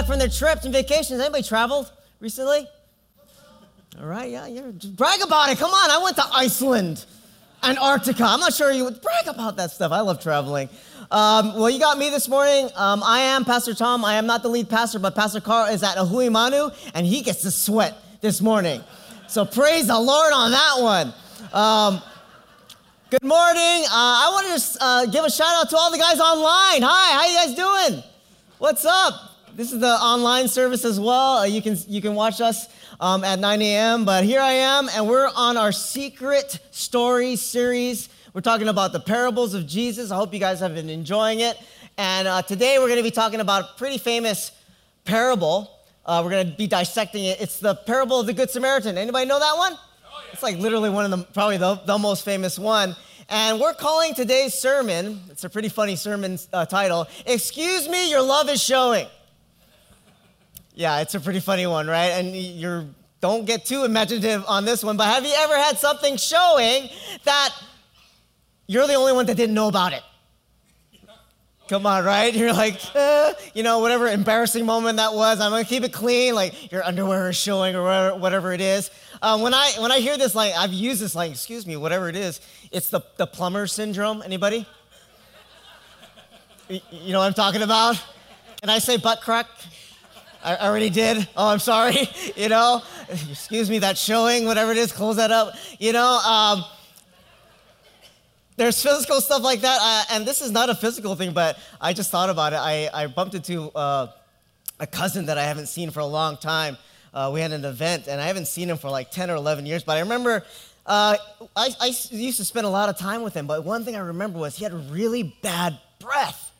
back from their trips and vacations. Anybody traveled recently? All right, yeah, yeah. Just brag about it. Come on, I went to Iceland, Antarctica. I'm not sure you would brag about that stuff. I love traveling. Um, well, you got me this morning. Um, I am Pastor Tom. I am not the lead pastor, but Pastor Carl is at Ahuimanu, and he gets to sweat this morning. So praise the Lord on that one. Um, good morning. Uh, I want to uh, give a shout out to all the guys online. Hi, how you guys doing? What's up? This is the online service as well. Uh, you can you can watch us um, at 9 a.m. But here I am, and we're on our secret story series. We're talking about the parables of Jesus. I hope you guys have been enjoying it. And uh, today we're going to be talking about a pretty famous parable. Uh, we're going to be dissecting it. It's the parable of the Good Samaritan. Anybody know that one? Oh, yeah. It's like literally one of the, probably the, the most famous one. And we're calling today's sermon, it's a pretty funny sermon uh, title, Excuse Me, Your Love is Showing. Yeah, it's a pretty funny one, right? And you're, don't get too imaginative on this one, but have you ever had something showing that you're the only one that didn't know about it. Come on, right? You're like, eh, you know, whatever embarrassing moment that was, I'm gonna keep it clean. Like your underwear is showing or whatever it is. Um, when I when I hear this, like I've used this, like excuse me, whatever it is, it's the the plumber syndrome. Anybody? you know what I'm talking about? Can I say butt crack? I already did. Oh, I'm sorry. You know, excuse me, that showing, whatever it is, close that up. You know. Um, there's physical stuff like that. Uh, and this is not a physical thing, but I just thought about it. I, I bumped into uh, a cousin that I haven't seen for a long time. Uh, we had an event, and I haven't seen him for like 10 or 11 years. But I remember uh, I, I used to spend a lot of time with him. But one thing I remember was he had really bad breath.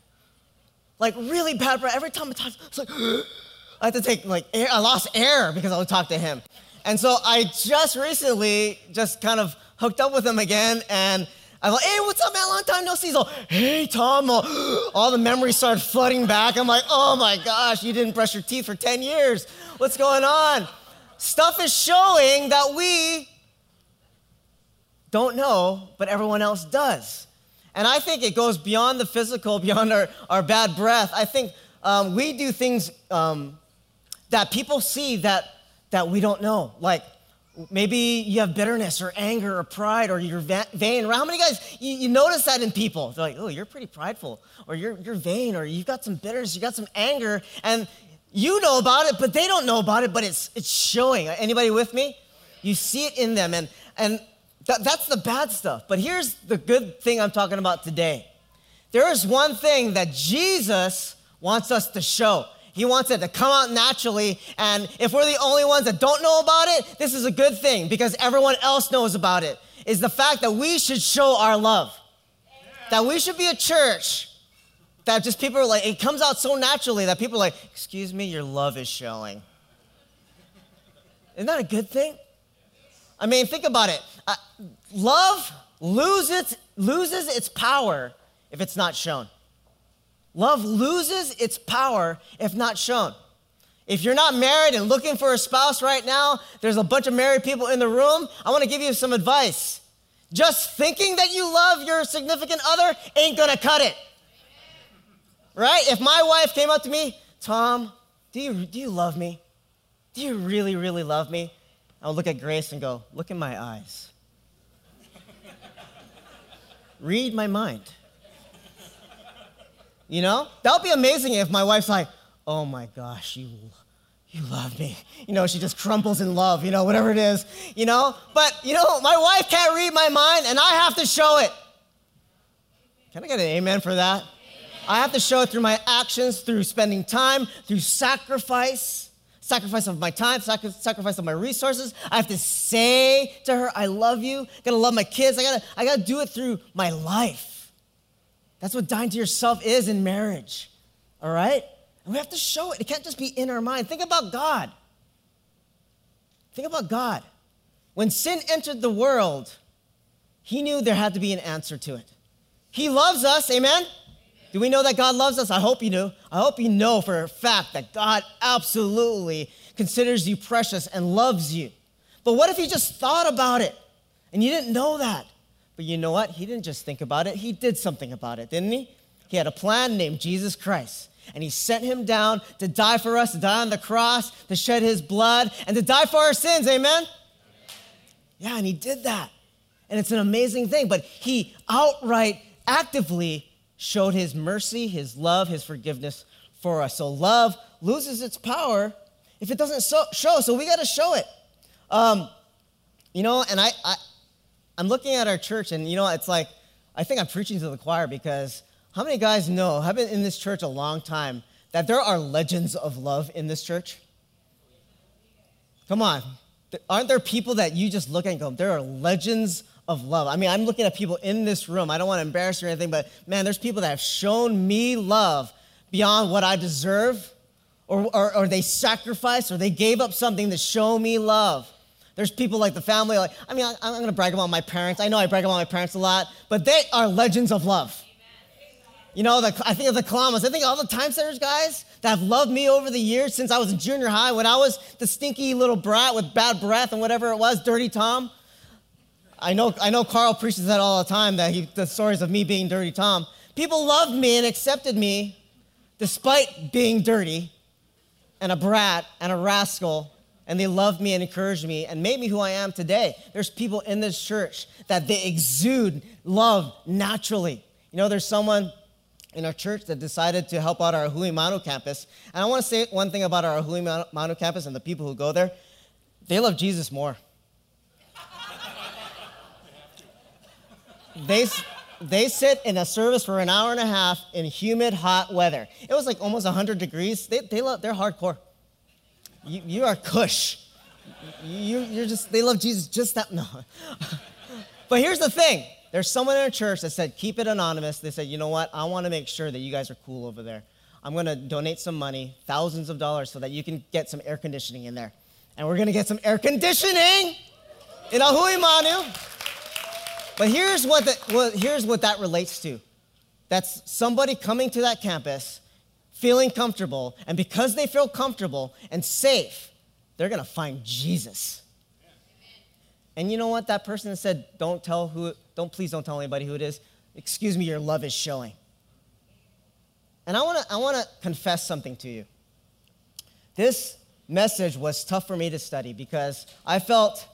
Like, really bad breath. Every time I talked, it's like, I had to take like air. I lost air because I would talk to him. And so I just recently just kind of hooked up with him again. And I'm like, hey, what's up, man? Long time no see. So, hey, Tom. All the memories start flooding back. I'm like, oh my gosh, you didn't brush your teeth for 10 years. What's going on? Stuff is showing that we don't know, but everyone else does. And I think it goes beyond the physical, beyond our, our bad breath. I think um, we do things um, that people see that, that we don't know. Like, Maybe you have bitterness or anger or pride or you're vain. How many guys, you, you, notice that in people? They're like, oh, you're pretty prideful or you're, you're vain or you've got some bitterness, you got some anger, and you know about it, but they don't know about it, but it's, it's showing. Anybody with me? You see it in them, and, and that, that's the bad stuff. But here's the good thing I'm talking about today. There is one thing that Jesus wants us to show. He wants it to come out naturally. And if we're the only ones that don't know about it, this is a good thing because everyone else knows about it. Is the fact that we should show our love. That we should be a church that just people are like, it comes out so naturally that people are like, excuse me, your love is showing. Isn't that a good thing? I mean, think about it. Uh, love loses, loses its power if it's not shown. Love loses its power if not shown. If you're not married and looking for a spouse right now, there's a bunch of married people in the room. I want to give you some advice. Just thinking that you love your significant other ain't gonna cut it. Right? If my wife came up to me, Tom, do you, do you love me? Do you really, really love me? I'll look at Grace and go, Look in my eyes. Read my mind. You know? That would be amazing if my wife's like, oh my gosh, you, you love me. You know, she just crumples in love, you know, whatever it is, you know? But, you know, my wife can't read my mind and I have to show it. Can I get an amen for that? Amen. I have to show it through my actions, through spending time, through sacrifice, sacrifice of my time, sacrifice of my resources. I have to say to her, I love you. I gotta love my kids. I gotta, I gotta do it through my life. That's what dying to yourself is in marriage. All right? And we have to show it. It can't just be in our mind. Think about God. Think about God. When sin entered the world, he knew there had to be an answer to it. He loves us, amen? Do we know that God loves us? I hope you do. I hope you know for a fact that God absolutely considers you precious and loves you. But what if you just thought about it and you didn't know that? But you know what? He didn't just think about it, he did something about it, didn't he? He had a plan named Jesus Christ. And he sent him down to die for us, to die on the cross, to shed his blood, and to die for our sins. Amen? Yeah, and he did that. And it's an amazing thing. But he outright, actively showed his mercy, his love, his forgiveness for us. So love loses its power if it doesn't so, show. So we got to show it. Um, you know, and I, I, I'm looking at our church, and you know, it's like I think I'm preaching to the choir because how many guys know? Have been in this church a long time that there are legends of love in this church. Come on, aren't there people that you just look at and go, there are legends of love. I mean, I'm looking at people in this room. I don't want to embarrass you or anything, but man, there's people that have shown me love beyond what I deserve, or, or, or they sacrificed, or they gave up something to show me love. There's people like the family, like, I mean, I, I'm going to brag about my parents. I know I brag about my parents a lot, but they are legends of love. You know, the, I think of the Kalamas. I think all the time centers guys that have loved me over the years since I was in junior high, when I was the stinky little brat with bad breath and whatever it was, dirty Tom. I know, I know Carl preaches that all the time, that he, the stories of me being dirty Tom. People loved me and accepted me despite being dirty and a brat and a rascal, and they loved me and encouraged me and made me who I am today. There's people in this church that they exude love naturally. You know, there's someone in our church that decided to help out our Ahuimanu campus. And I want to say one thing about our Ahuimanu campus and the people who go there. They love Jesus more. they, they sit in a service for an hour and a half in humid, hot weather. It was like almost 100 degrees. They, they love, they're hardcore. You, you are cush. You, you're just, they love Jesus just that, no. but here's the thing. There's someone in a church that said, keep it anonymous. They said, you know what? I want to make sure that you guys are cool over there. I'm going to donate some money, thousands of dollars, so that you can get some air conditioning in there. And we're going to get some air conditioning in Ahuimanu. But here's what, the, well, here's what that relates to. That's somebody coming to that campus, feeling comfortable, and because they feel comfortable and safe, they're gonna find Jesus. And you know what? That person said, don't tell who, don't please don't tell anybody who it is. Excuse me, your love is showing. And I wanna, I wanna confess something to you. This message was tough for me to study because I felt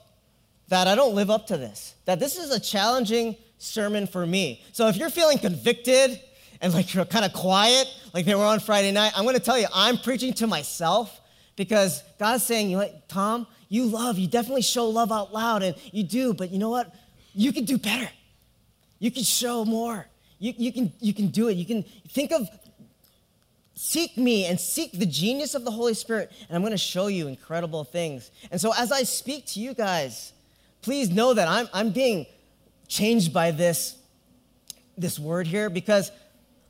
that I don't live up to this, that this is a challenging sermon for me. So if you're feeling convicted and like you're kind of quiet, like they were on Friday night, I'm gonna tell you, I'm preaching to myself because God's saying, you know, Tom, you love, you definitely show love out loud, and you do, but you know what? You can do better. You can show more. You, you, can, you can do it. You can think of, seek me and seek the genius of the Holy Spirit, and I'm gonna show you incredible things. And so as I speak to you guys, please know that I'm, I'm being changed by this, this word here because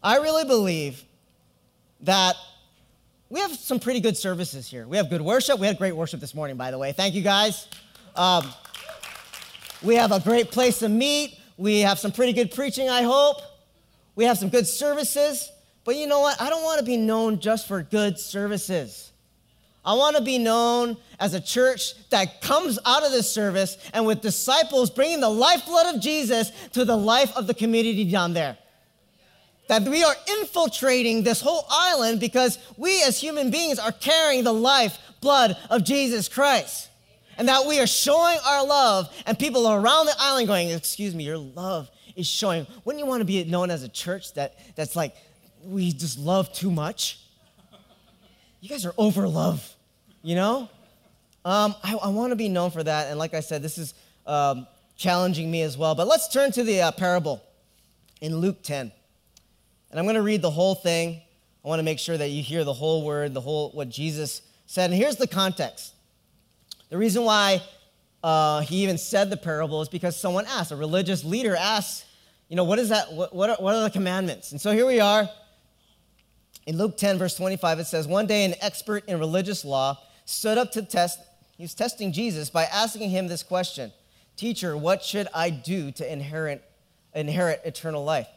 I really believe that we have some pretty good services here. We have good worship. We had great worship this morning, by the way. Thank you, guys. Um, we have a great place to meet. We have some pretty good preaching, I hope. We have some good services. But you know what? I don't want to be known just for good services. I want to be known as a church that comes out of this service and with disciples bringing the lifeblood of Jesus to the life of the community down there. That we are infiltrating this whole island because we as human beings are carrying the life blood of Jesus Christ. And that we are showing our love, and people around the island going, Excuse me, your love is showing. Wouldn't you want to be known as a church that, that's like, we just love too much? You guys are over love you know? Um, I, I want to be known for that. And like I said, this is um, challenging me as well. But let's turn to the uh, parable in Luke 10. And I'm going to read the whole thing. I want to make sure that you hear the whole word, the whole what Jesus said. And here's the context. The reason why uh, he even said the parable is because someone asked, a religious leader asked, you know, what is that? What, what, are, what are the commandments? And so here we are. In Luke 10, verse 25, it says, One day an expert in religious law stood up to test, he was testing Jesus by asking him this question Teacher, what should I do to inherit, inherit eternal life?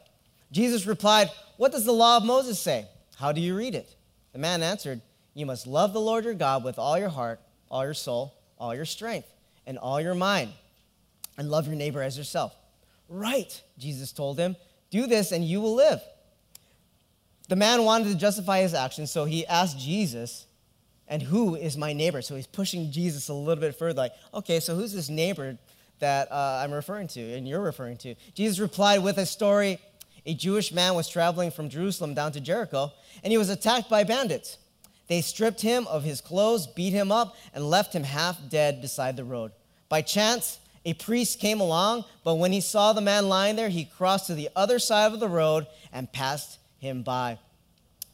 Jesus replied, What does the law of Moses say? How do you read it? The man answered, You must love the Lord your God with all your heart, all your soul, all your strength, and all your mind, and love your neighbor as yourself. Right, Jesus told him. Do this and you will live. the man wanted to justify his actions, so he asked Jesus, and who is my neighbor? So he's pushing Jesus a little bit further, like, okay, so who's this neighbor that uh, I'm referring to and you're referring to? Jesus replied with a story. A Jewish man was traveling from Jerusalem down to Jericho, and he was attacked by bandits. They stripped him of his clothes, beat him up, and left him half dead beside the road. By chance, a priest came along, but when he saw the man lying there, he crossed to the other side of the road and passed him by.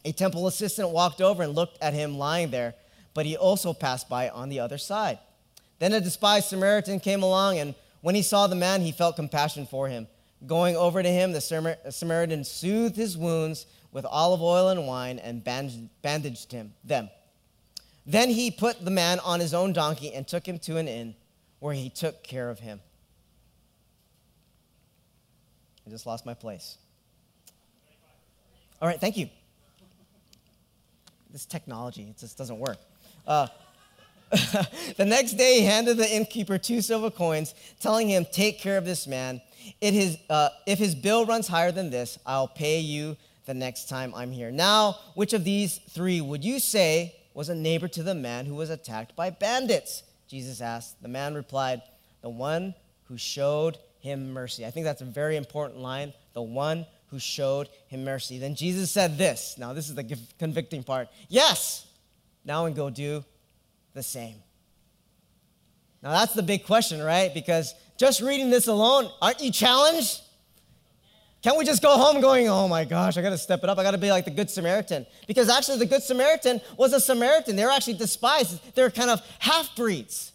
A temple assistant walked over and looked at him lying there, but he also passed by on the other side. Then a despised Samaritan came along, and when he saw the man, he felt compassion for him. Going over to him, the Samaritan soothed his wounds with olive oil and wine and bandaged him them. Then he put the man on his own donkey and took him to an inn where he took care of him. I just lost my place. All right, thank you. This technology, it just doesn't work. Uh, the next day, he handed the innkeeper two silver coins, telling him, Take care of this man. Uh, if his bill runs higher than this, I'll pay you the next time I'm here. Now, which of these three would you say was a neighbor to the man who was attacked by bandits? Jesus asked. The man replied, The one who showed him mercy. I think that's a very important line. The one who showed him mercy. Then Jesus said this. Now, this is the convicting part. Yes, now and go do the same. Now, that's the big question, right? Because just reading this alone, aren't you challenged? Can't we just go home going, oh my gosh, I gotta step it up. I gotta be like the Good Samaritan? Because actually, the Good Samaritan was a Samaritan. They were actually despised, they're kind of half breeds.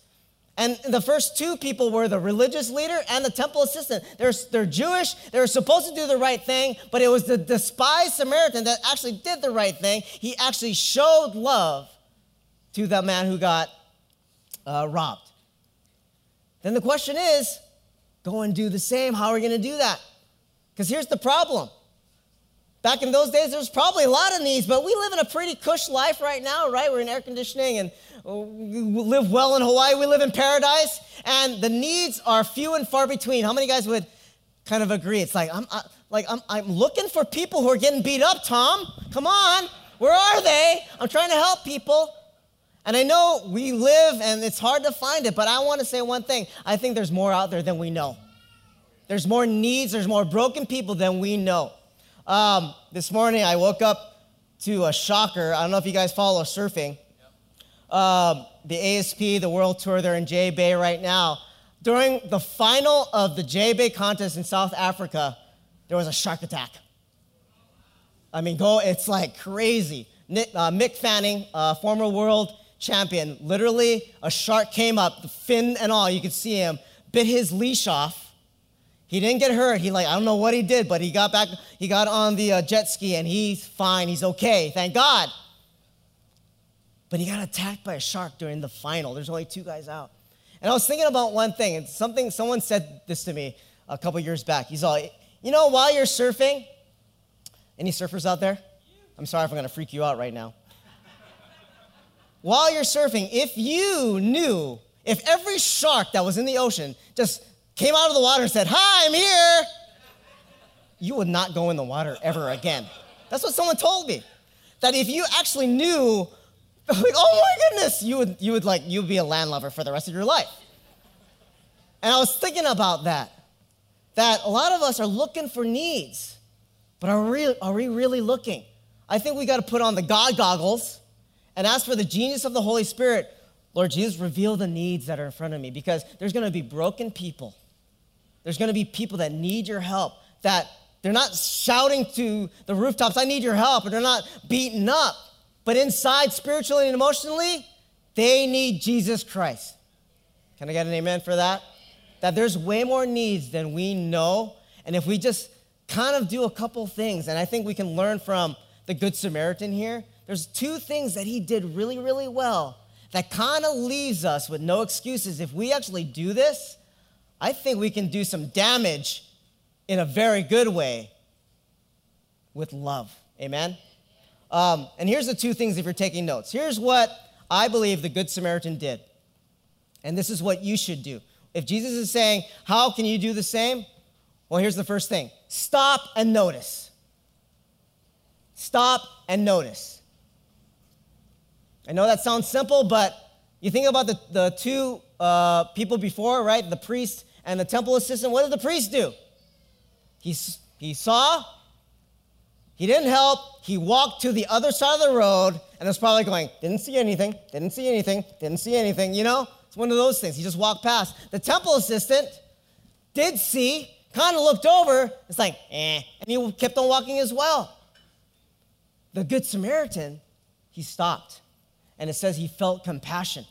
And the first two people were the religious leader and the temple assistant. They're, they're Jewish, they were supposed to do the right thing, but it was the despised Samaritan that actually did the right thing. He actually showed love to the man who got uh, robbed. Then the question is go and do the same. How are we going to do that? Because here's the problem. Back in those days, there was probably a lot of needs, but we live in a pretty cush life right now, right? We're in air conditioning and oh, we live well in Hawaii. We live in paradise, and the needs are few and far between. How many guys would kind of agree? It's like I'm I, like I'm, I'm looking for people who are getting beat up. Tom, come on, where are they? I'm trying to help people. And I know we live and it's hard to find it, but I want to say one thing. I think there's more out there than we know. There's more needs, there's more broken people than we know. Um, this morning I woke up to a shocker. I don't know if you guys follow surfing um, the ASP, the World Tour, they're in J Bay right now. During the final of the J Bay contest in South Africa, there was a shark attack. I mean, go, it's like crazy. Nick, uh, Mick Fanning, uh, former world champion, literally a shark came up, the fin and all, you could see him, bit his leash off. He didn't get hurt. He like, I don't know what he did, but he got back, he got on the uh, jet ski and he's fine. He's okay. Thank God but he got attacked by a shark during the final. There's only two guys out. And I was thinking about one thing, and something someone said this to me a couple years back. He's all, you know, while you're surfing, any surfers out there? I'm sorry if I'm gonna freak you out right now. While you're surfing, if you knew, if every shark that was in the ocean just came out of the water and said, Hi, I'm here, you would not go in the water ever again. That's what someone told me. That if you actually knew like, oh my goodness, you would, you would like, you would be a landlubber for the rest of your life. And I was thinking about that, that a lot of us are looking for needs, but are, we, are we really looking? I think we got to put on the God goggles and as for the genius of the Holy Spirit. Lord Jesus, reveal the needs that are in front of me because there's going to be broken people. There's going to be people that need your help, that they're not shouting to the rooftops, I need your help, and they're not beaten up. But inside, spiritually and emotionally, they need Jesus Christ. Can I get an amen for that? That there's way more needs than we know. And if we just kind of do a couple things, and I think we can learn from the Good Samaritan here, there's two things that he did really, really well that kind of leaves us with no excuses. If we actually do this, I think we can do some damage in a very good way with love. Amen? Um, and here's the two things if you're taking notes. Here's what I believe the Good Samaritan did. And this is what you should do. If Jesus is saying, How can you do the same? Well, here's the first thing stop and notice. stop and notice. I know that sounds simple, but you think about the, the two uh, people before, right? The priest and the temple assistant. What did the priest do? He, he saw, he didn't help, he walked to the other side of the road and was probably going, didn't see anything, didn't see anything, didn't see anything, you know? It's one of those things. He just walked past. The temple assistant did see, kind of looked over, it's like, eh, and he kept on walking as well. The Good Samaritan, he stopped. And it says he felt compassion.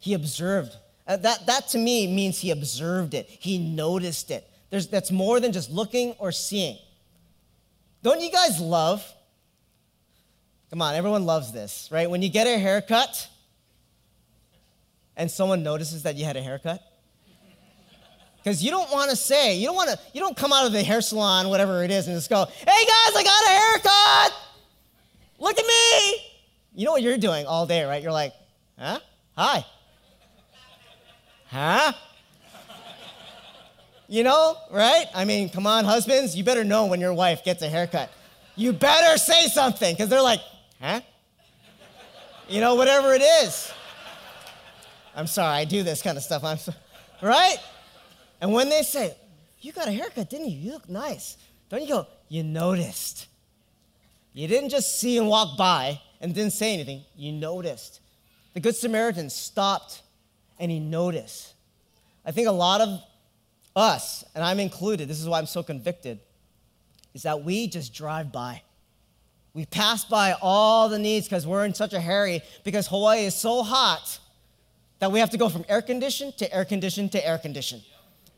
He observed. Uh, that, that to me means he observed it, he noticed it. There's, that's more than just looking or seeing. Don't you guys love? Come on, everyone loves this, right? When you get a haircut, and someone notices that you had a haircut? Because you don't want to say, you don't want to, you don't come out of the hair salon, whatever it is, and just go, hey guys, I got a haircut! Look at me! You know what you're doing all day, right? You're like, huh? Hi. Huh? You know, right? I mean, come on, husbands, you better know when your wife gets a haircut. You better say something, because they're like, huh? You know, whatever it is. I'm sorry, I do this kind of stuff. I'm so, right? And when they say, You got a haircut, didn't you? You look nice. Don't you go, You noticed. You didn't just see and walk by and didn't say anything, you noticed. The Good Samaritan stopped and he noticed. I think a lot of us, and I'm included, this is why I'm so convicted, is that we just drive by. We pass by all the needs because we're in such a hurry because Hawaii is so hot that we have to go from air conditioned to air conditioned to air conditioned.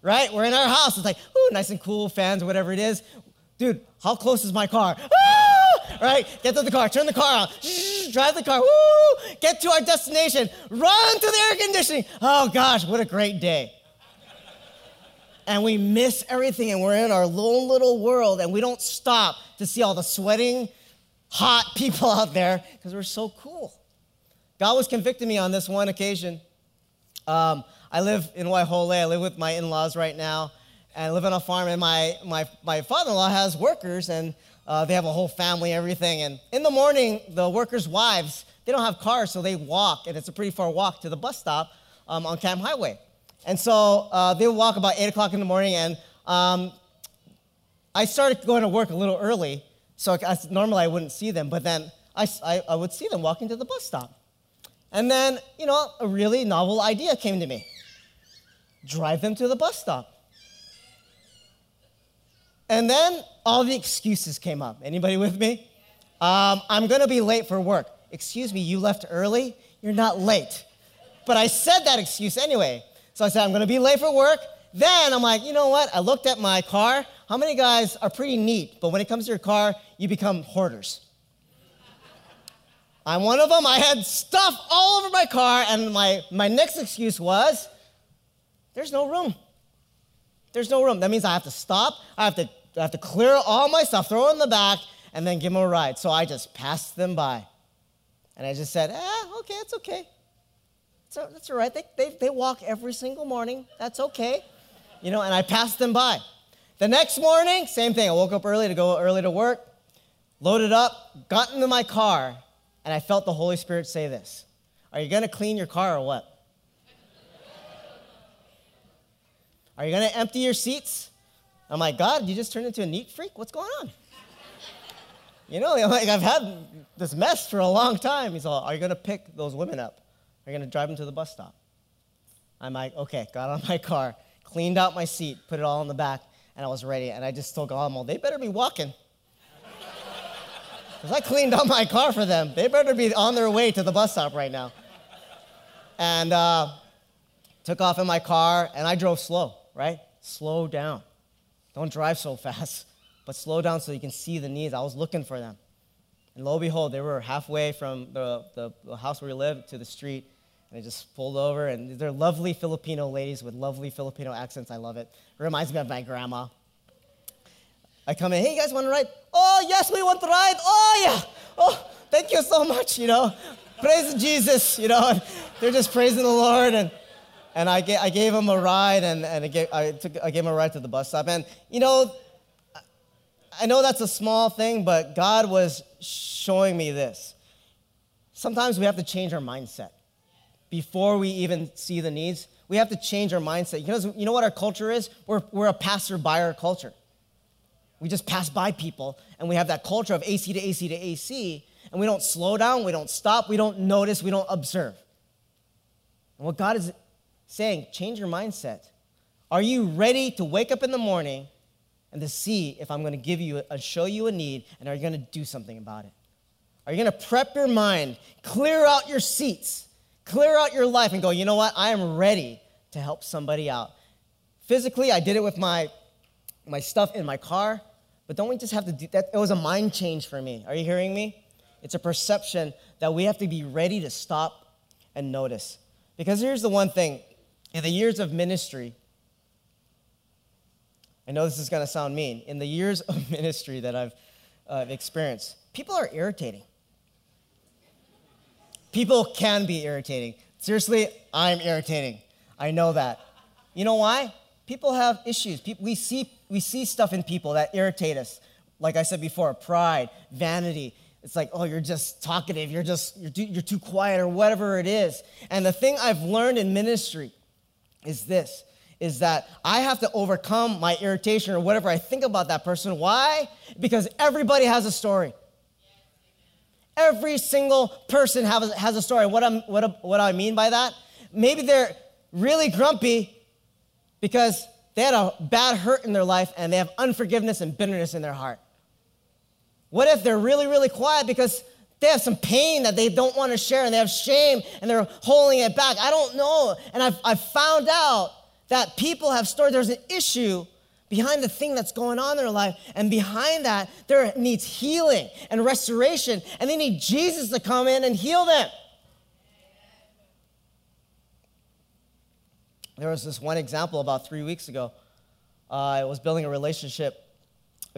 Right? We're in our house. It's like, ooh, nice and cool, fans whatever it is. Dude, how close is my car? Ah! Right? Get to the car, turn the car on, drive the car, woo! Get to our destination, run to the air conditioning. Oh gosh, what a great day. And we miss everything, and we're in our lone little world, and we don't stop to see all the sweating, hot people out there because we're so cool. God was convicting me on this one occasion. Um, I live in Waihole. I live with my in-laws right now, and I live on a farm. And my my my father-in-law has workers, and uh, they have a whole family, everything. And in the morning, the workers' wives they don't have cars, so they walk, and it's a pretty far walk to the bus stop um, on Kam Highway. And so uh, they walk about eight o'clock in the morning, and um, I started going to work a little early, so I, normally I wouldn't see them, but then I, I, I would see them walking to the bus stop. And then, you know, a really novel idea came to me drive them to the bus stop. And then all the excuses came up. Anybody with me? Um, I'm gonna be late for work. Excuse me, you left early? You're not late. But I said that excuse anyway. So I said, I'm gonna be late for work. Then I'm like, you know what? I looked at my car. How many guys are pretty neat, but when it comes to your car, you become hoarders? I'm one of them. I had stuff all over my car, and my, my next excuse was there's no room. There's no room. That means I have to stop. I have to, I have to clear all my stuff, throw it in the back, and then give them a ride. So I just passed them by. And I just said, eh, okay, it's okay. So that's all right. They, they, they walk every single morning. That's okay. You know, and I passed them by. The next morning, same thing. I woke up early to go early to work, loaded up, got into my car, and I felt the Holy Spirit say this Are you going to clean your car or what? Are you going to empty your seats? I'm like, God, you just turned into a neat freak? What's going on? You know, I'm like I've had this mess for a long time. He's all, Are you going to pick those women up? Are you going to drive them to the bus stop? I'm like, Okay, got on my car, cleaned out my seat, put it all in the back, and I was ready. And I just told God, they better be walking. Because I cleaned out my car for them. They better be on their way to the bus stop right now. And uh, took off in my car, and I drove slow, right? Slow down. Don't drive so fast, but slow down so you can see the needs. I was looking for them. And lo and behold, they were halfway from the, the, the house where we live to the street, and they just pulled over. And they're lovely Filipino ladies with lovely Filipino accents. I love it. It reminds me of my grandma. I come in, hey, you guys want to ride? Oh, yes, we want to ride. Oh, yeah. Oh, thank you so much, you know. Praise Jesus, you know. They're just praising the Lord. And, and I, gave, I gave them a ride, and, and I, gave, I, took, I gave them a ride to the bus stop. And, you know, I know that's a small thing, but God was showing me this. Sometimes we have to change our mindset before we even see the needs. We have to change our mindset. Because you know what our culture is? We're, we're a passer by culture. We just pass by people, and we have that culture of AC to AC to AC, and we don't slow down, we don't stop, we don't notice, we don't observe. And what God is saying, change your mindset. Are you ready to wake up in the morning and to see if I'm going to give you and show you a need, and are you going to do something about it? Are you going to prep your mind, clear out your seats, clear out your life, and go, you know what? I am ready to help somebody out. Physically, I did it with my, my stuff in my car, but don't we just have to do that? It was a mind change for me. Are you hearing me? It's a perception that we have to be ready to stop and notice. Because here's the one thing in the years of ministry, I know this is going to sound mean. In the years of ministry that I've uh, experienced, people are irritating. People can be irritating. Seriously, I'm irritating. I know that. You know why? People have issues. People, we, see, we see stuff in people that irritate us. Like I said before, pride, vanity. It's like, oh, you're just talkative, you're just, you're too, you're too quiet, or whatever it is. And the thing I've learned in ministry is this is that I have to overcome my irritation or whatever I think about that person. Why? Because everybody has a story. Every single person has, has a story. What, I'm, what, what I mean by that? Maybe they're really grumpy because they had a bad hurt in their life and they have unforgiveness and bitterness in their heart. What if they're really, really quiet because they have some pain that they don't want to share and they have shame and they're holding it back? I don't know. And I've, I've found out that people have stored, there's an issue behind the thing that's going on in their life. And behind that, there needs healing and restoration. And they need Jesus to come in and heal them. There was this one example about three weeks ago. Uh, I was building a relationship,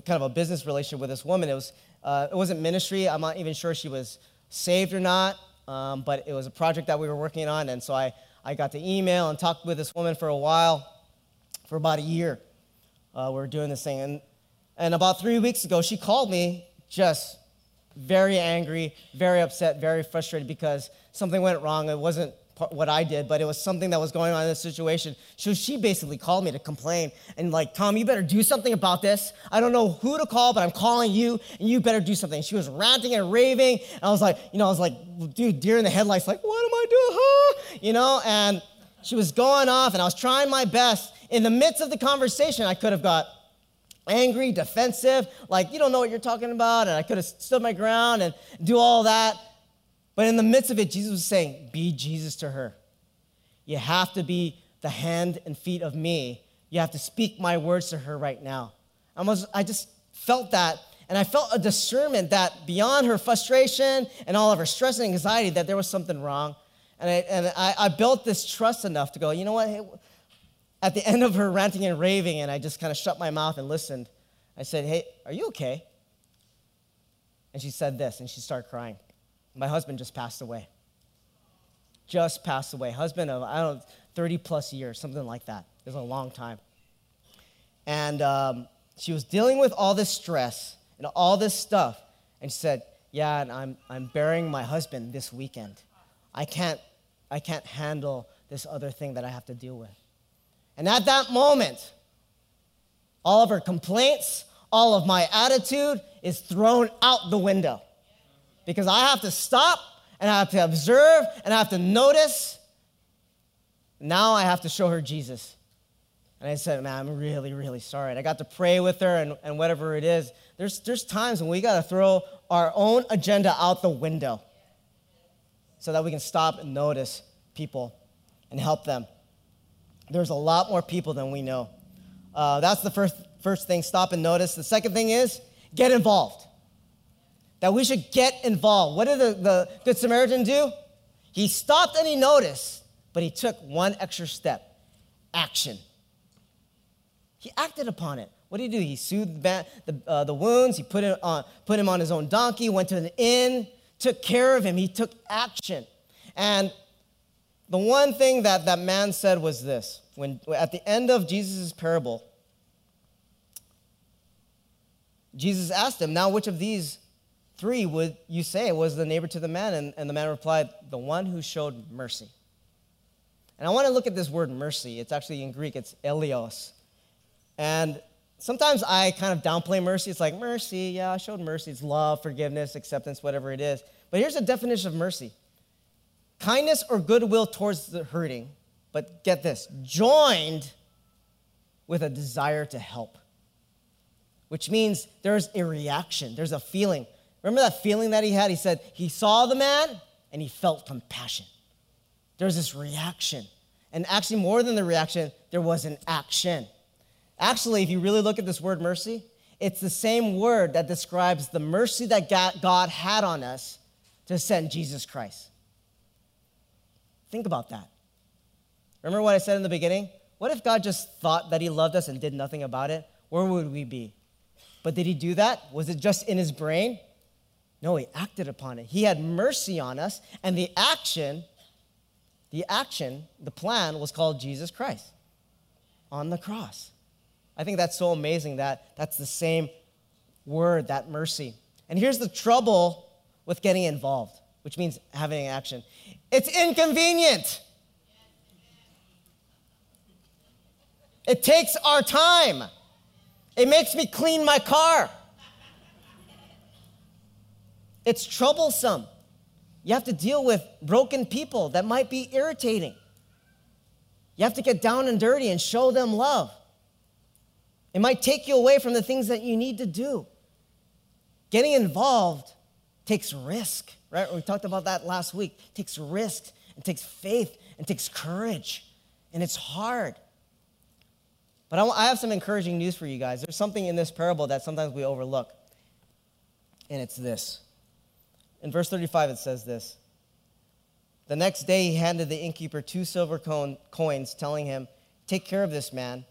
kind of a business relationship with this woman. It, was, uh, it wasn't ministry. I'm not even sure she was saved or not, um, but it was a project that we were working on. And so I, I got to email and talk with this woman for a while, for about a year. Uh, we were doing this thing. And, and about three weeks ago, she called me just very angry, very upset, very frustrated because something went wrong. It wasn't what I did, but it was something that was going on in this situation. So she basically called me to complain and like, Tom, you better do something about this. I don't know who to call, but I'm calling you, and you better do something. She was ranting and raving, and I was like, you know, I was like, dude, deer in the headlights, like, what am I doing? Huh? You know, and she was going off, and I was trying my best. In the midst of the conversation, I could have got angry, defensive, like, you don't know what you're talking about, and I could have stood my ground and do all that. But in the midst of it, Jesus was saying, Be Jesus to her. You have to be the hand and feet of me. You have to speak my words to her right now. I, was, I just felt that, and I felt a discernment that beyond her frustration and all of her stress and anxiety, that there was something wrong. And I, and I, I built this trust enough to go, you know what? Hey, at the end of her ranting and raving, and I just kind of shut my mouth and listened, I said, Hey, are you okay? And she said this, and she started crying. My husband just passed away. Just passed away. Husband of, I don't know, 30 plus years, something like that. It was a long time. And um, she was dealing with all this stress and all this stuff. And she said, Yeah, and I'm, I'm burying my husband this weekend. I can't, I can't handle this other thing that I have to deal with. And at that moment, all of her complaints, all of my attitude is thrown out the window because I have to stop and I have to observe and I have to notice. Now I have to show her Jesus. And I said, man, I'm really, really sorry. And I got to pray with her and, and whatever it is. There's, there's times when we got to throw our own agenda out the window so that we can stop and notice people and help them. There's a lot more people than we know. Uh, that's the first, first thing, stop and notice. The second thing is get involved that we should get involved. What did the, the Good Samaritan do? He stopped and he noticed, but he took one extra step action. He acted upon it. What did he do? He soothed the, uh, the wounds, he put, it on, put him on his own donkey, went to an inn, took care of him, he took action. And the one thing that that man said was this when at the end of Jesus' parable, Jesus asked him, Now, which of these three would you say was the neighbor to the man? And, and the man replied, The one who showed mercy. And I want to look at this word mercy. It's actually in Greek, it's eleos. And sometimes I kind of downplay mercy. It's like, mercy, yeah, I showed mercy. It's love, forgiveness, acceptance, whatever it is. But here's a definition of mercy kindness or goodwill towards the hurting. But get this joined with a desire to help, which means there's a reaction, there's a feeling. Remember that feeling that he had? He said he saw the man and he felt compassion. There was this reaction. And actually, more than the reaction, there was an action. Actually, if you really look at this word mercy, it's the same word that describes the mercy that God had on us to send Jesus Christ. Think about that. Remember what I said in the beginning? What if God just thought that He loved us and did nothing about it? Where would we be? But did He do that? Was it just in His brain? No, He acted upon it. He had mercy on us, and the action, the action, the plan was called Jesus Christ on the cross. I think that's so amazing that that's the same word, that mercy. And here's the trouble with getting involved, which means having action it's inconvenient. It takes our time. It makes me clean my car. It's troublesome. You have to deal with broken people that might be irritating. You have to get down and dirty and show them love. It might take you away from the things that you need to do. Getting involved takes risk, right? We talked about that last week. It takes risk, it takes faith, it takes courage, and it's hard. But I have some encouraging news for you guys. There's something in this parable that sometimes we overlook, and it's this. In verse 35, it says this The next day, he handed the innkeeper two silver coins, telling him, Take care of this man.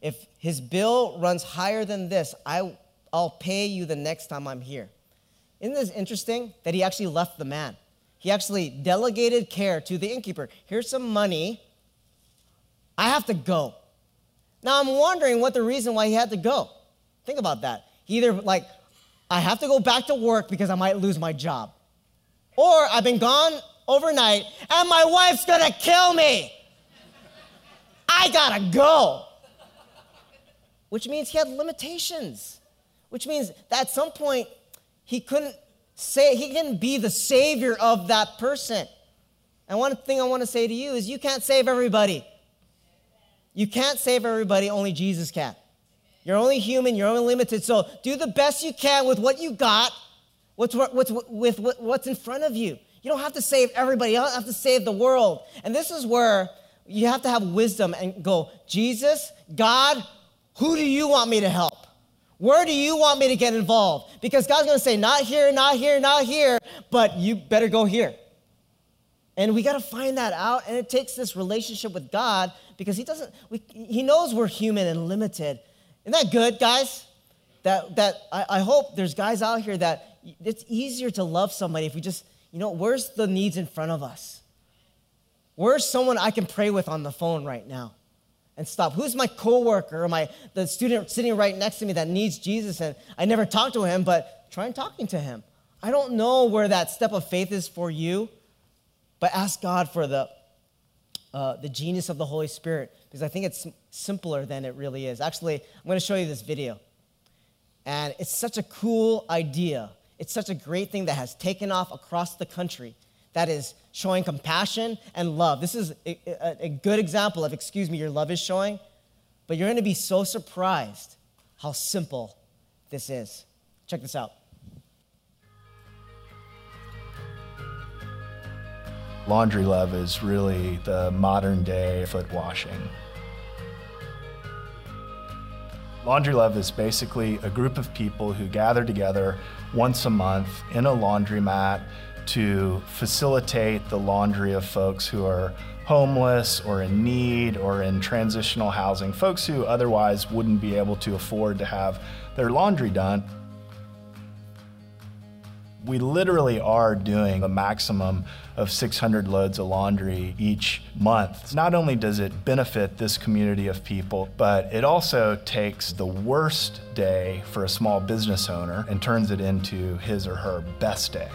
If his bill runs higher than this, I, I'll pay you the next time I'm here. Isn't this interesting that he actually left the man? He actually delegated care to the innkeeper. Here's some money. I have to go. Now I'm wondering what the reason why he had to go. Think about that. He either like, I have to go back to work because I might lose my job. Or I've been gone overnight and my wife's gonna kill me. I gotta go. Which means he had limitations. Which means that at some point he couldn't say, he couldn't be the savior of that person. And one thing I want to say to you is you can't save everybody. You can't save everybody, only Jesus can. You're only human, you're only limited. So do the best you can with what you got, what's, what's, with what's in front of you. You don't have to save everybody, you don't have to save the world. And this is where you have to have wisdom and go, Jesus, God, who do you want me to help? Where do you want me to get involved? Because God's gonna say, not here, not here, not here, but you better go here. And we got to find that out. And it takes this relationship with God because He doesn't, we, He knows we're human and limited. Isn't that good, guys? That, that I, I hope there's guys out here that it's easier to love somebody if we just, you know, where's the needs in front of us? Where's someone I can pray with on the phone right now? and stop. Who's my coworker or my the student sitting right next to me that needs Jesus and I never talked to him, but try and talking to him. I don't know where that step of faith is for you. But ask God for the, uh, the genius of the Holy Spirit because I think it's simpler than it really is. Actually, I'm going to show you this video. And it's such a cool idea. It's such a great thing that has taken off across the country that is showing compassion and love. This is a, a, a good example of, excuse me, your love is showing, but you're going to be so surprised how simple this is. Check this out. Laundry Love is really the modern day foot washing. Laundry Love is basically a group of people who gather together once a month in a laundromat to facilitate the laundry of folks who are homeless or in need or in transitional housing, folks who otherwise wouldn't be able to afford to have their laundry done. We literally are doing a maximum of 600 loads of laundry each month. Not only does it benefit this community of people, but it also takes the worst day for a small business owner and turns it into his or her best day.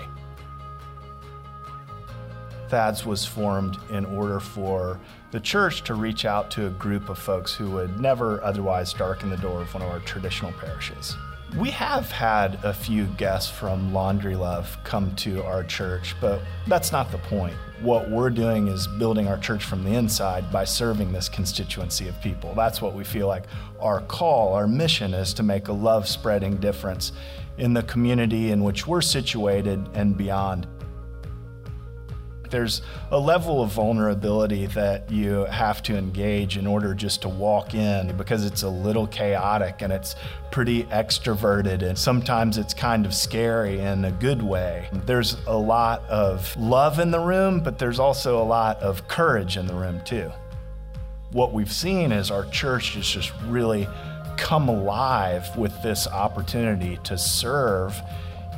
THADS was formed in order for the church to reach out to a group of folks who would never otherwise darken the door of one of our traditional parishes. We have had a few guests from Laundry Love come to our church, but that's not the point. What we're doing is building our church from the inside by serving this constituency of people. That's what we feel like our call, our mission is to make a love spreading difference in the community in which we're situated and beyond there's a level of vulnerability that you have to engage in order just to walk in because it's a little chaotic and it's pretty extroverted and sometimes it's kind of scary in a good way. There's a lot of love in the room, but there's also a lot of courage in the room too. What we've seen is our church has just really come alive with this opportunity to serve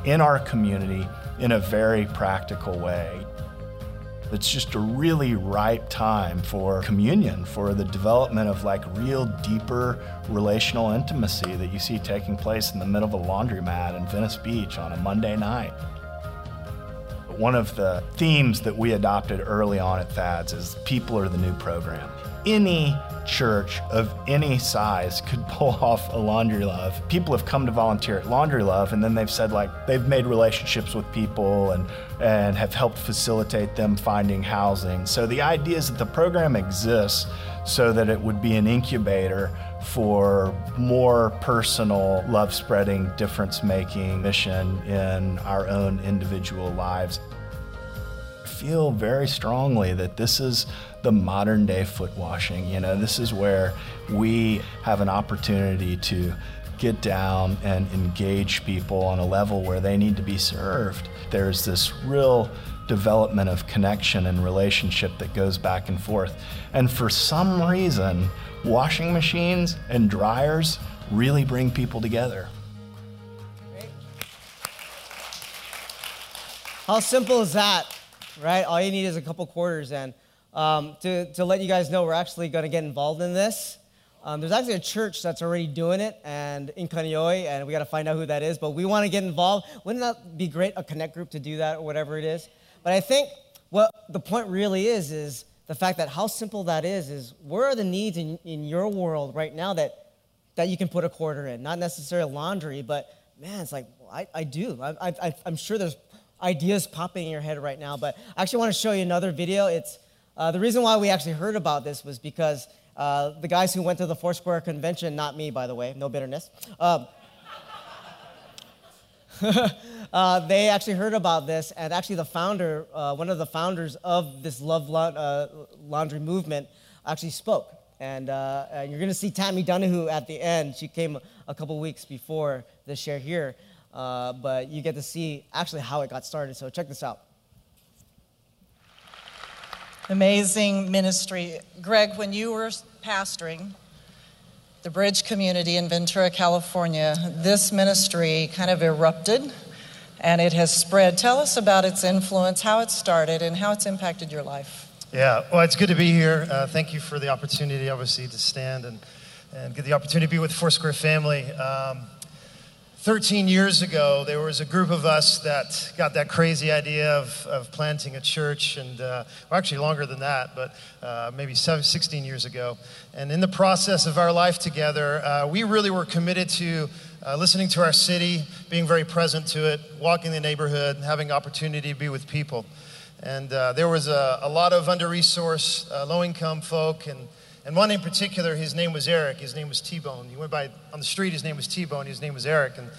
in our community in a very practical way. It's just a really ripe time for communion, for the development of like real deeper relational intimacy that you see taking place in the middle of a laundromat in Venice Beach on a Monday night. One of the themes that we adopted early on at THADS is people are the new program. Any church of any size could pull off a laundry love. People have come to volunteer at Laundry Love and then they've said like they've made relationships with people and and have helped facilitate them finding housing. So the idea is that the program exists so that it would be an incubator for more personal love spreading, difference making mission in our own individual lives. I feel very strongly that this is the modern day foot washing. You know, this is where we have an opportunity to get down and engage people on a level where they need to be served. There's this real development of connection and relationship that goes back and forth. And for some reason, washing machines and dryers really bring people together. How simple is that, right? All you need is a couple quarters and um, to, to let you guys know, we're actually going to get involved in this. Um, there's actually a church that's already doing it, and in Kaneohe, and we got to find out who that is. But we want to get involved. Wouldn't that be great, a connect group to do that or whatever it is? But I think what the point really is is the fact that how simple that is is where are the needs in, in your world right now that that you can put a quarter in? Not necessarily laundry, but man, it's like well, I, I do. I, I, I'm sure there's ideas popping in your head right now. But I actually want to show you another video. It's uh, the reason why we actually heard about this was because uh, the guys who went to the Foursquare convention, not me, by the way, no bitterness, um, uh, they actually heard about this, and actually, the founder, uh, one of the founders of this Love uh, Laundry movement, actually spoke. And, uh, and you're going to see Tammy Dunahoo at the end. She came a couple weeks before the share here, but you get to see actually how it got started. So, check this out. Amazing ministry. Greg, when you were pastoring the Bridge community in Ventura, California, this ministry kind of erupted and it has spread. Tell us about its influence, how it started, and how it's impacted your life. Yeah, well, it's good to be here. Uh, thank you for the opportunity, obviously, to stand and, and get the opportunity to be with the Foursquare family. Um, 13 years ago, there was a group of us that got that crazy idea of, of planting a church, and uh, well, actually longer than that, but uh, maybe 16 years ago. And in the process of our life together, uh, we really were committed to uh, listening to our city, being very present to it, walking the neighborhood, having opportunity to be with people. And uh, there was a, a, lot of under resourced, uh, low income folk, and and one in particular, his name was Eric. His name was T Bone. He went by on the street, his name was T Bone. His name was Eric. And,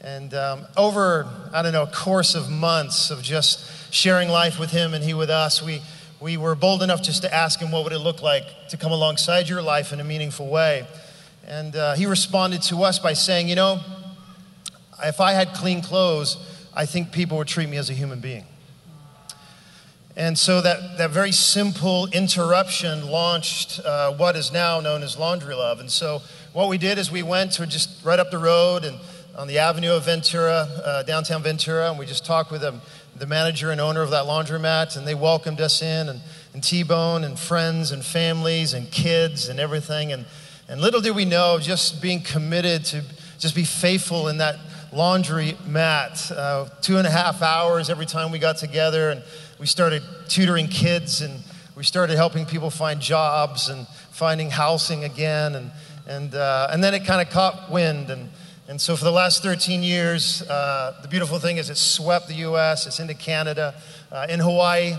and um, over, I don't know, a course of months of just sharing life with him and he with us, we, we were bold enough just to ask him what would it look like to come alongside your life in a meaningful way. And uh, he responded to us by saying, You know, if I had clean clothes, I think people would treat me as a human being. And so that, that very simple interruption launched uh, what is now known as Laundry Love. And so what we did is we went to just right up the road and on the avenue of Ventura, uh, downtown Ventura, and we just talked with them, the manager and owner of that laundromat, and they welcomed us in, and, and T-Bone and friends and families and kids and everything. And, and little did we know, just being committed to just be faithful in that laundry mat. Uh, two and a half hours every time we got together, and we started tutoring kids, and we started helping people find jobs and finding housing again. And, and, uh, and then it kind of caught wind. And, and so for the last 13 years, uh, the beautiful thing is it's swept the US, it's into Canada, uh, in Hawaii.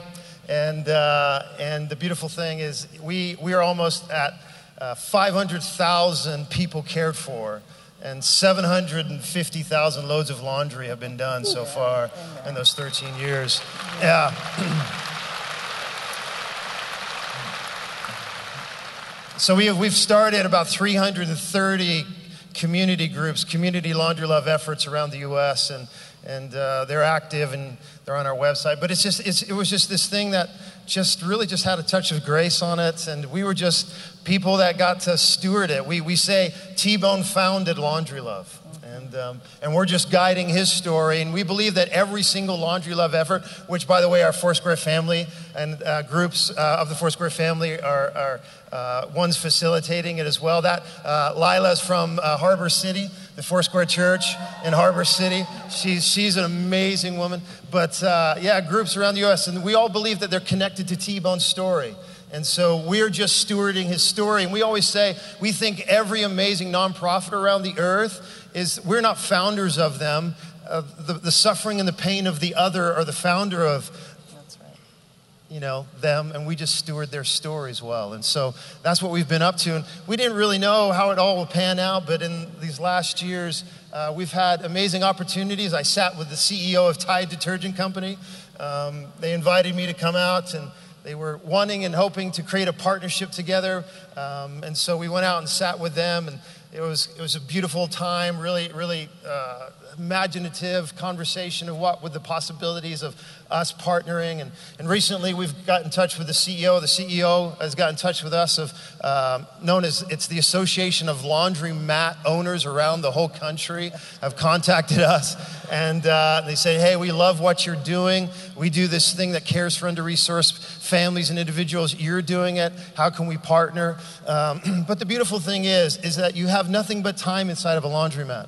And, uh, and the beautiful thing is we, we are almost at uh, 500,000 people cared for and 750,000 loads of laundry have been done so far in those 13 years. Yeah. so we have, we've started about 330 community groups, community laundry love efforts around the U.S. and and uh, they're active and they're on our website. But it's just it's, it was just this thing that just really just had a touch of grace on it, and we were just people that got to steward it. We we say T-Bone founded Laundry Love. And, um, and we're just guiding his story. And we believe that every single Laundry Love effort, which, by the way, our Foursquare family and uh, groups uh, of the Foursquare family are, are uh, ones facilitating it as well. That uh, Lila's from uh, Harbor City, the Foursquare Church in Harbor City. She's, she's an amazing woman. But uh, yeah, groups around the U.S., and we all believe that they're connected to T Bone's story. And so we're just stewarding his story. And we always say we think every amazing nonprofit around the earth is, we're not founders of them. Uh, the, the suffering and the pain of the other are the founder of you know, them, and we just steward their stories well. And so that's what we've been up to. And we didn't really know how it all will pan out, but in these last years, uh, we've had amazing opportunities. I sat with the CEO of Tide Detergent Company. Um, they invited me to come out, and they were wanting and hoping to create a partnership together. Um, and so we went out and sat with them, and it was, it was a beautiful time, really, really uh, imaginative conversation of what would the possibilities of us partnering. And, and recently we've got in touch with the CEO. The CEO has got in touch with us of um, known as it's the Association of Laundry Mat Owners around the whole country have contacted us. And uh, they say, hey, we love what you're doing. We do this thing that cares for under-resourced families and individuals. You're doing it. How can we partner? Um, but the beautiful thing is, is that you have nothing but time inside of a laundromat.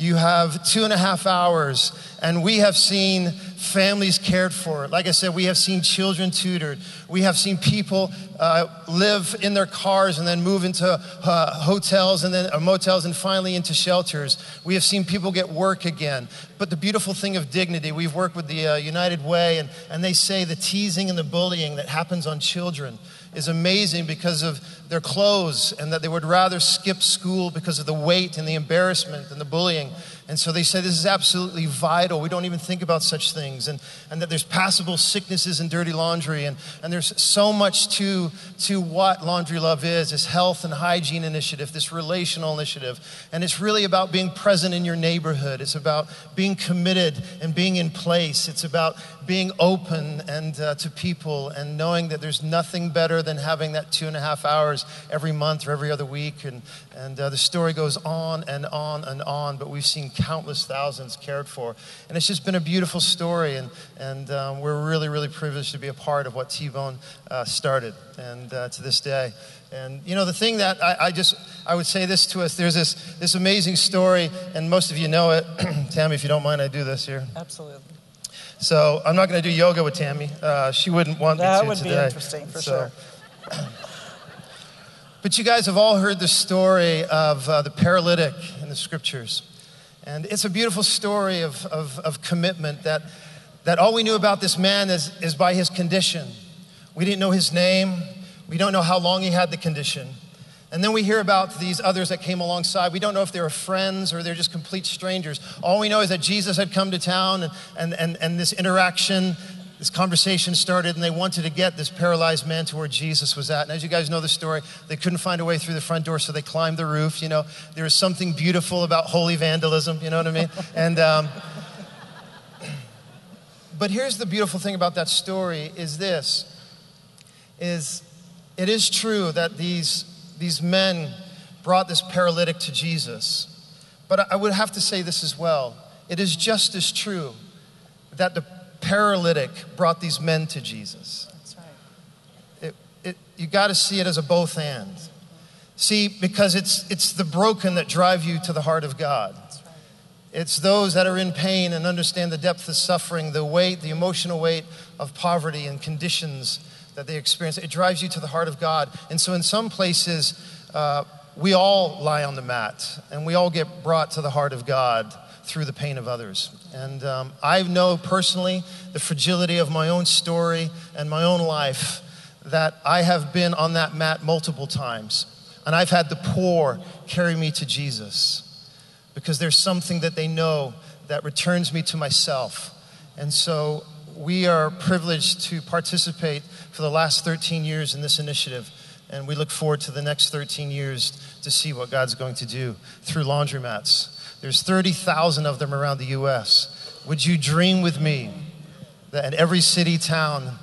You have two and a half hours, and we have seen families cared for. Like I said, we have seen children tutored. We have seen people uh, live in their cars and then move into uh, hotels and then uh, motels and finally into shelters. We have seen people get work again. But the beautiful thing of dignity, we've worked with the uh, United Way, and, and they say the teasing and the bullying that happens on children is amazing because of their clothes and that they would rather skip school because of the weight and the embarrassment and the bullying. And so they say this is absolutely vital. We don't even think about such things. And, and that there's passable sicknesses and dirty laundry. And, and there's so much to, to what Laundry Love is this health and hygiene initiative, this relational initiative. And it's really about being present in your neighborhood. It's about being committed and being in place. It's about being open and uh, to people and knowing that there's nothing better than having that two and a half hours every month or every other week. And, and uh, the story goes on and on and on, but we've seen countless thousands cared for. And it's just been a beautiful story, and, and um, we're really, really privileged to be a part of what T Bone uh, started, and uh, to this day. And you know, the thing that I, I, just, I would say this to us there's this, this amazing story, and most of you know it. Tammy, if you don't mind, I do this here. Absolutely. So I'm not going to do yoga with Tammy. Uh, she wouldn't want that me to today. That would be interesting, for so, sure. But you guys have all heard the story of uh, the paralytic in the scriptures. And it's a beautiful story of, of, of, commitment that, that all we knew about this man is, is by his condition. We didn't know his name, we don't know how long he had the condition. And then we hear about these others that came alongside. We don't know if they were friends or they're just complete strangers. All we know is that Jesus had come to town and, and, and, and this interaction this conversation started and they wanted to get this paralyzed man to where Jesus was at. And as you guys know the story, they couldn't find a way through the front door, so they climbed the roof. You know, there is something beautiful about holy vandalism, you know what I mean? And, um, but here's the beautiful thing about that story is this, is it is true that these, these men brought this paralytic to Jesus. But I would have to say this as well. It is just as true that the paralytic brought these men to Jesus. That's right. It, it, you got to see it as a both and. See, because it's, it's the broken that drive you to the heart of God. It's those that are in pain and understand the depth of suffering, the weight, the emotional weight of poverty and conditions that they experience. It drives you to the heart of God. And so, in some places, uh, we all lie on the mat and we all get brought to the heart of God through the pain of others. And um, I know personally the fragility of my own story and my own life that I have been on that mat multiple times. And I've had the poor carry me to Jesus because there's something that they know that returns me to myself. And so we are privileged to participate for the last 13 years in this initiative. And we look forward to the next 13 years to see what God's going to do through laundromats. There's 30,000 of them around the U.S. Would you dream with me that in every city, town,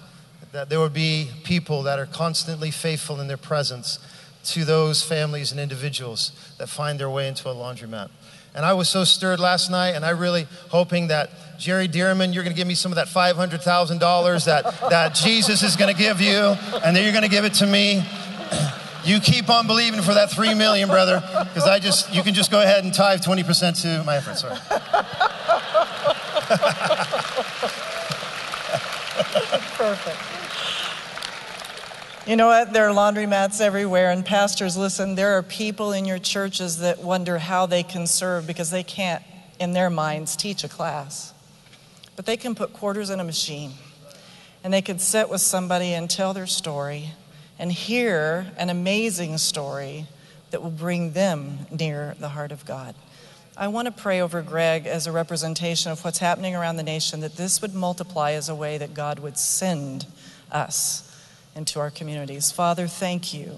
that there would be people that are constantly faithful in their presence to those families and individuals that find their way into a laundromat? And I was so stirred last night, and I really hoping that Jerry Dirmann, you're going to give me some of that $500,000 that, that Jesus is going to give you, and then you're going to give it to me. You keep on believing for that three million, brother, because I just you can just go ahead and tithe 20% to my effort. Sorry. Perfect. You know what? There are laundromats everywhere, and pastors, listen, there are people in your churches that wonder how they can serve because they can't, in their minds, teach a class. But they can put quarters in a machine, and they can sit with somebody and tell their story and hear an amazing story that will bring them near the heart of God. I want to pray over Greg as a representation of what's happening around the nation, that this would multiply as a way that God would send us into our communities. Father, thank you.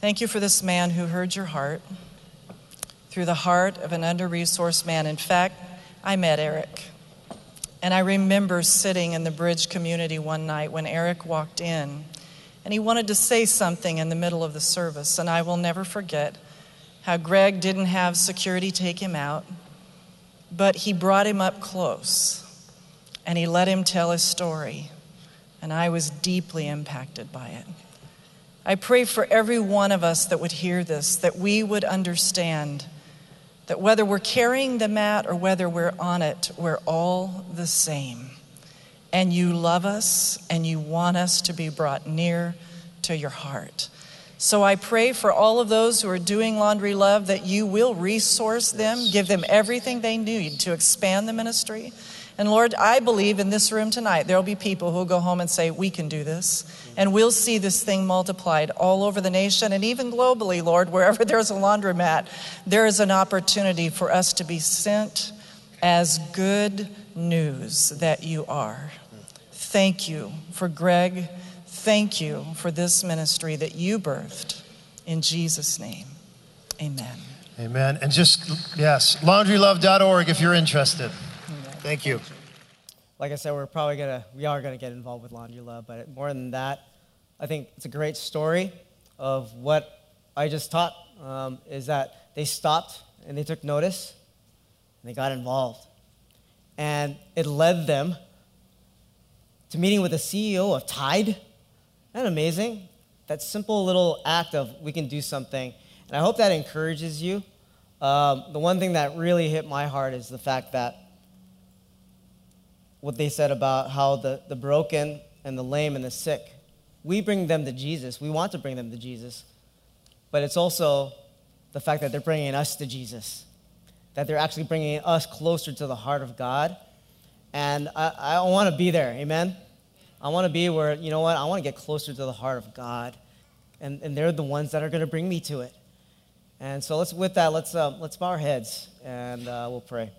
Thank you for this man who heard your heart through the heart of an under resourced man. In fact, I met Eric. And I remember sitting in the bridge community one night when Eric walked in and he wanted to say something in the middle of the service. And I will never forget how Greg didn't have security take him out, but he brought him up close and he let him tell his story. And I was deeply impacted by it. I pray for every one of us that would hear this, that we would understand that whether we're carrying the mat or whether we're on it, we're all the same and you love us and you want us to be brought near to your heart. So I pray for all of those who are doing Laundry Love that you will resource them, give them everything they need to expand the ministry. And Lord, I believe in this room tonight, there will be people who will go home and say, We can do this. And we'll see this thing multiplied all over the nation and even globally, Lord, wherever there's a laundromat, there is an opportunity for us to be sent as good news that you are. Thank you for Greg. Thank you for this ministry that you birthed. In Jesus' name, amen. Amen. And just, yes, laundrylove.org if you're interested. Amen. Thank you. Like I said, we're probably going to, we are going to get involved with Laundry Love, but more than that, I think it's a great story of what I just taught um, is that they stopped and they took notice and they got involved. And it led them to meeting with the CEO of Tide. Isn't that amazing? That simple little act of we can do something. And I hope that encourages you. Um, the one thing that really hit my heart is the fact that what they said about how the, the broken and the lame and the sick, we bring them to Jesus. We want to bring them to Jesus. But it's also the fact that they're bringing us to Jesus, that they're actually bringing us closer to the heart of God. And I, I want to be there. Amen? I want to be where, you know what, I want to get closer to the heart of God. And, and they're the ones that are going to bring me to it. And so let's, with that, let's, uh, let's bow our heads and uh, we'll pray.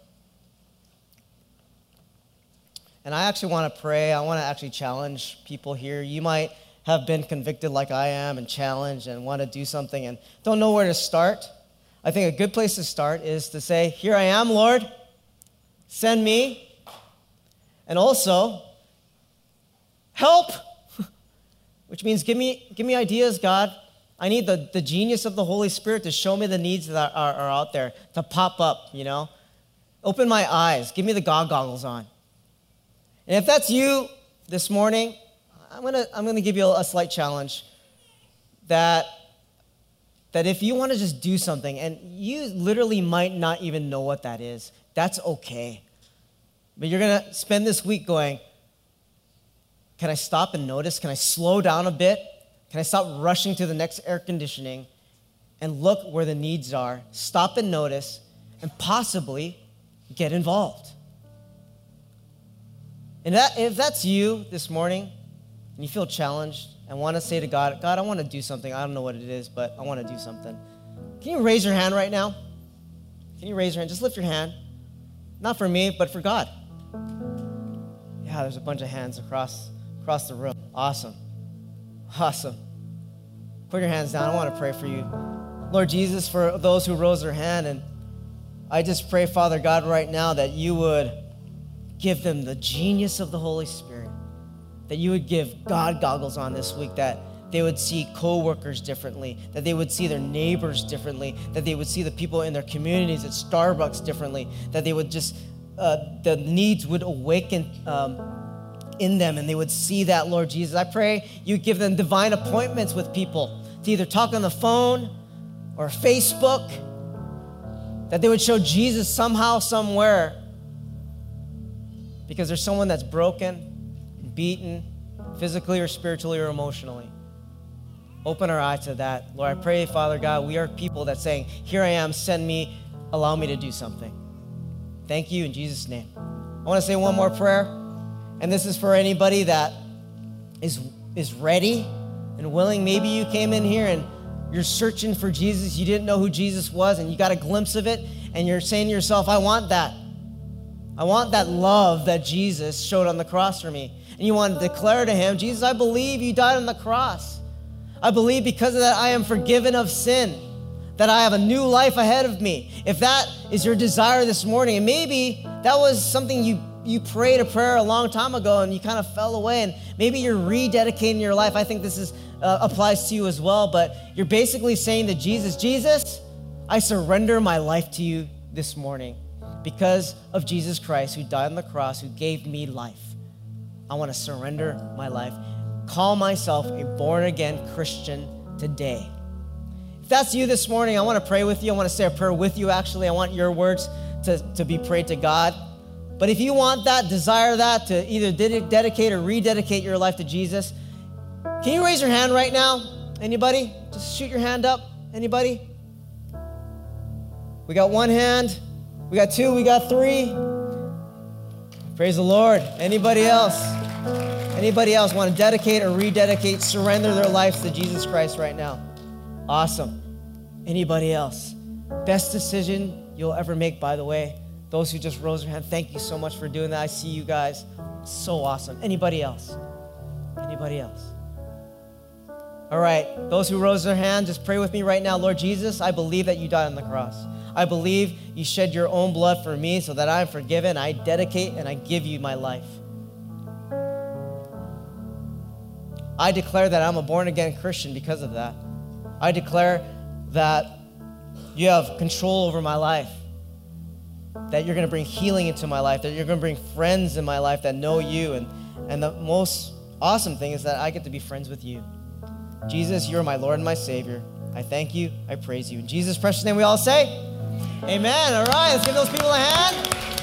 And I actually want to pray. I want to actually challenge people here. You might have been convicted like I am and challenged and want to do something and don't know where to start. I think a good place to start is to say, Here I am, Lord, send me. And also, help, which means give me, give me ideas, God. I need the, the genius of the Holy Spirit to show me the needs that are, are, out there, to pop up, you know? Open my eyes, give me the God goggles on. And if that's you this morning, I'm gonna, I'm gonna give you a, a slight challenge that, that if you wanna just do something, and you literally might not even know what that is, that's okay. But you're gonna spend this week going, can I stop and notice? Can I slow down a bit? Can I stop rushing to the next air conditioning and look where the needs are, stop and notice, and possibly get involved? And that, if that's you this morning and you feel challenged and want to say to God, God, I want to do something. I don't know what it is, but I want to do something. Can you raise your hand right now? Can you raise your hand? Just lift your hand. Not for me, but for God. Yeah, there's a bunch of hands across across the room. Awesome. Awesome. Put your hands down. I want to pray for you. Lord Jesus, for those who rose their hand, and I just pray, Father God, right now that you would give them the genius of the Holy Spirit, that you would give God goggles on this week, that they would see coworkers differently, that they would see their neighbors differently, that they would see the people in their communities at Starbucks differently, that they would just, uh, the needs would awaken um, in them and they would see that, Lord Jesus. I pray you give them divine appointments with people to either talk on the phone or Facebook, that they would show Jesus somehow, somewhere, because there's someone that's broken, beaten, physically or spiritually or emotionally. Open our eyes to that. Lord, I pray, Father God, we are people that saying, Here I am, send me, allow me to do something. Thank you in Jesus' name. I want to say one more prayer. And this is for anybody that is, is ready and willing. Maybe you came in here and you're searching for Jesus. You didn't know who Jesus was and you got a glimpse of it. And you're saying to yourself, I want that. I want that love that Jesus showed on the cross for me. And you want to declare to him, Jesus, I believe you died on the cross. I believe because of that I am forgiven of sin, that I have a new life ahead of me. If that is your desire this morning, and maybe that was something you you prayed a prayer a long time ago and you kind of fell away and maybe you're rededicating your life. I think this is uh, applies to you as well but you're basically saying to jesus jesus i surrender my life to you this morning because of jesus christ who died on the cross who gave me life. I want to surrender my life. Call myself a born again christian today. If that's you this morning i want to pray with you. I want to say a prayer with you actually. I want your words to, to be prayed to god but if you want that, desire that, to either dedicate or rededicate your life to Jesus, can you raise your hand right now? Anybody? Just shoot your hand up. Anybody? We got one hand. We got two. We got three. Praise the Lord. Anybody else? Anybody else want to dedicate or rededicate, surrender their lives to Jesus Christ right now? Awesome. Anybody else? Best decision you'll ever make, by the way. Those who just rose their hand, thank you so much for doing that. I see you guys. So awesome. Anybody else? Anybody else? All right, those who rose their hand, just pray with me right now. Lord Jesus, I believe that you died on the cross. I believe you shed your own blood for me so that I'm forgiven. I dedicate and I give you my life. I declare that I'm a born again Christian because of that. I declare that you have control over my life that you're going to bring healing into my life, that you're going to bring friends in my life that know you. And, and the most awesome thing is that I get to be friends with you. Jesus, you're my Lord and my Savior. I thank you. I praise you. In Jesus' precious name, we all say, Amen. All right, let's give those people a hand.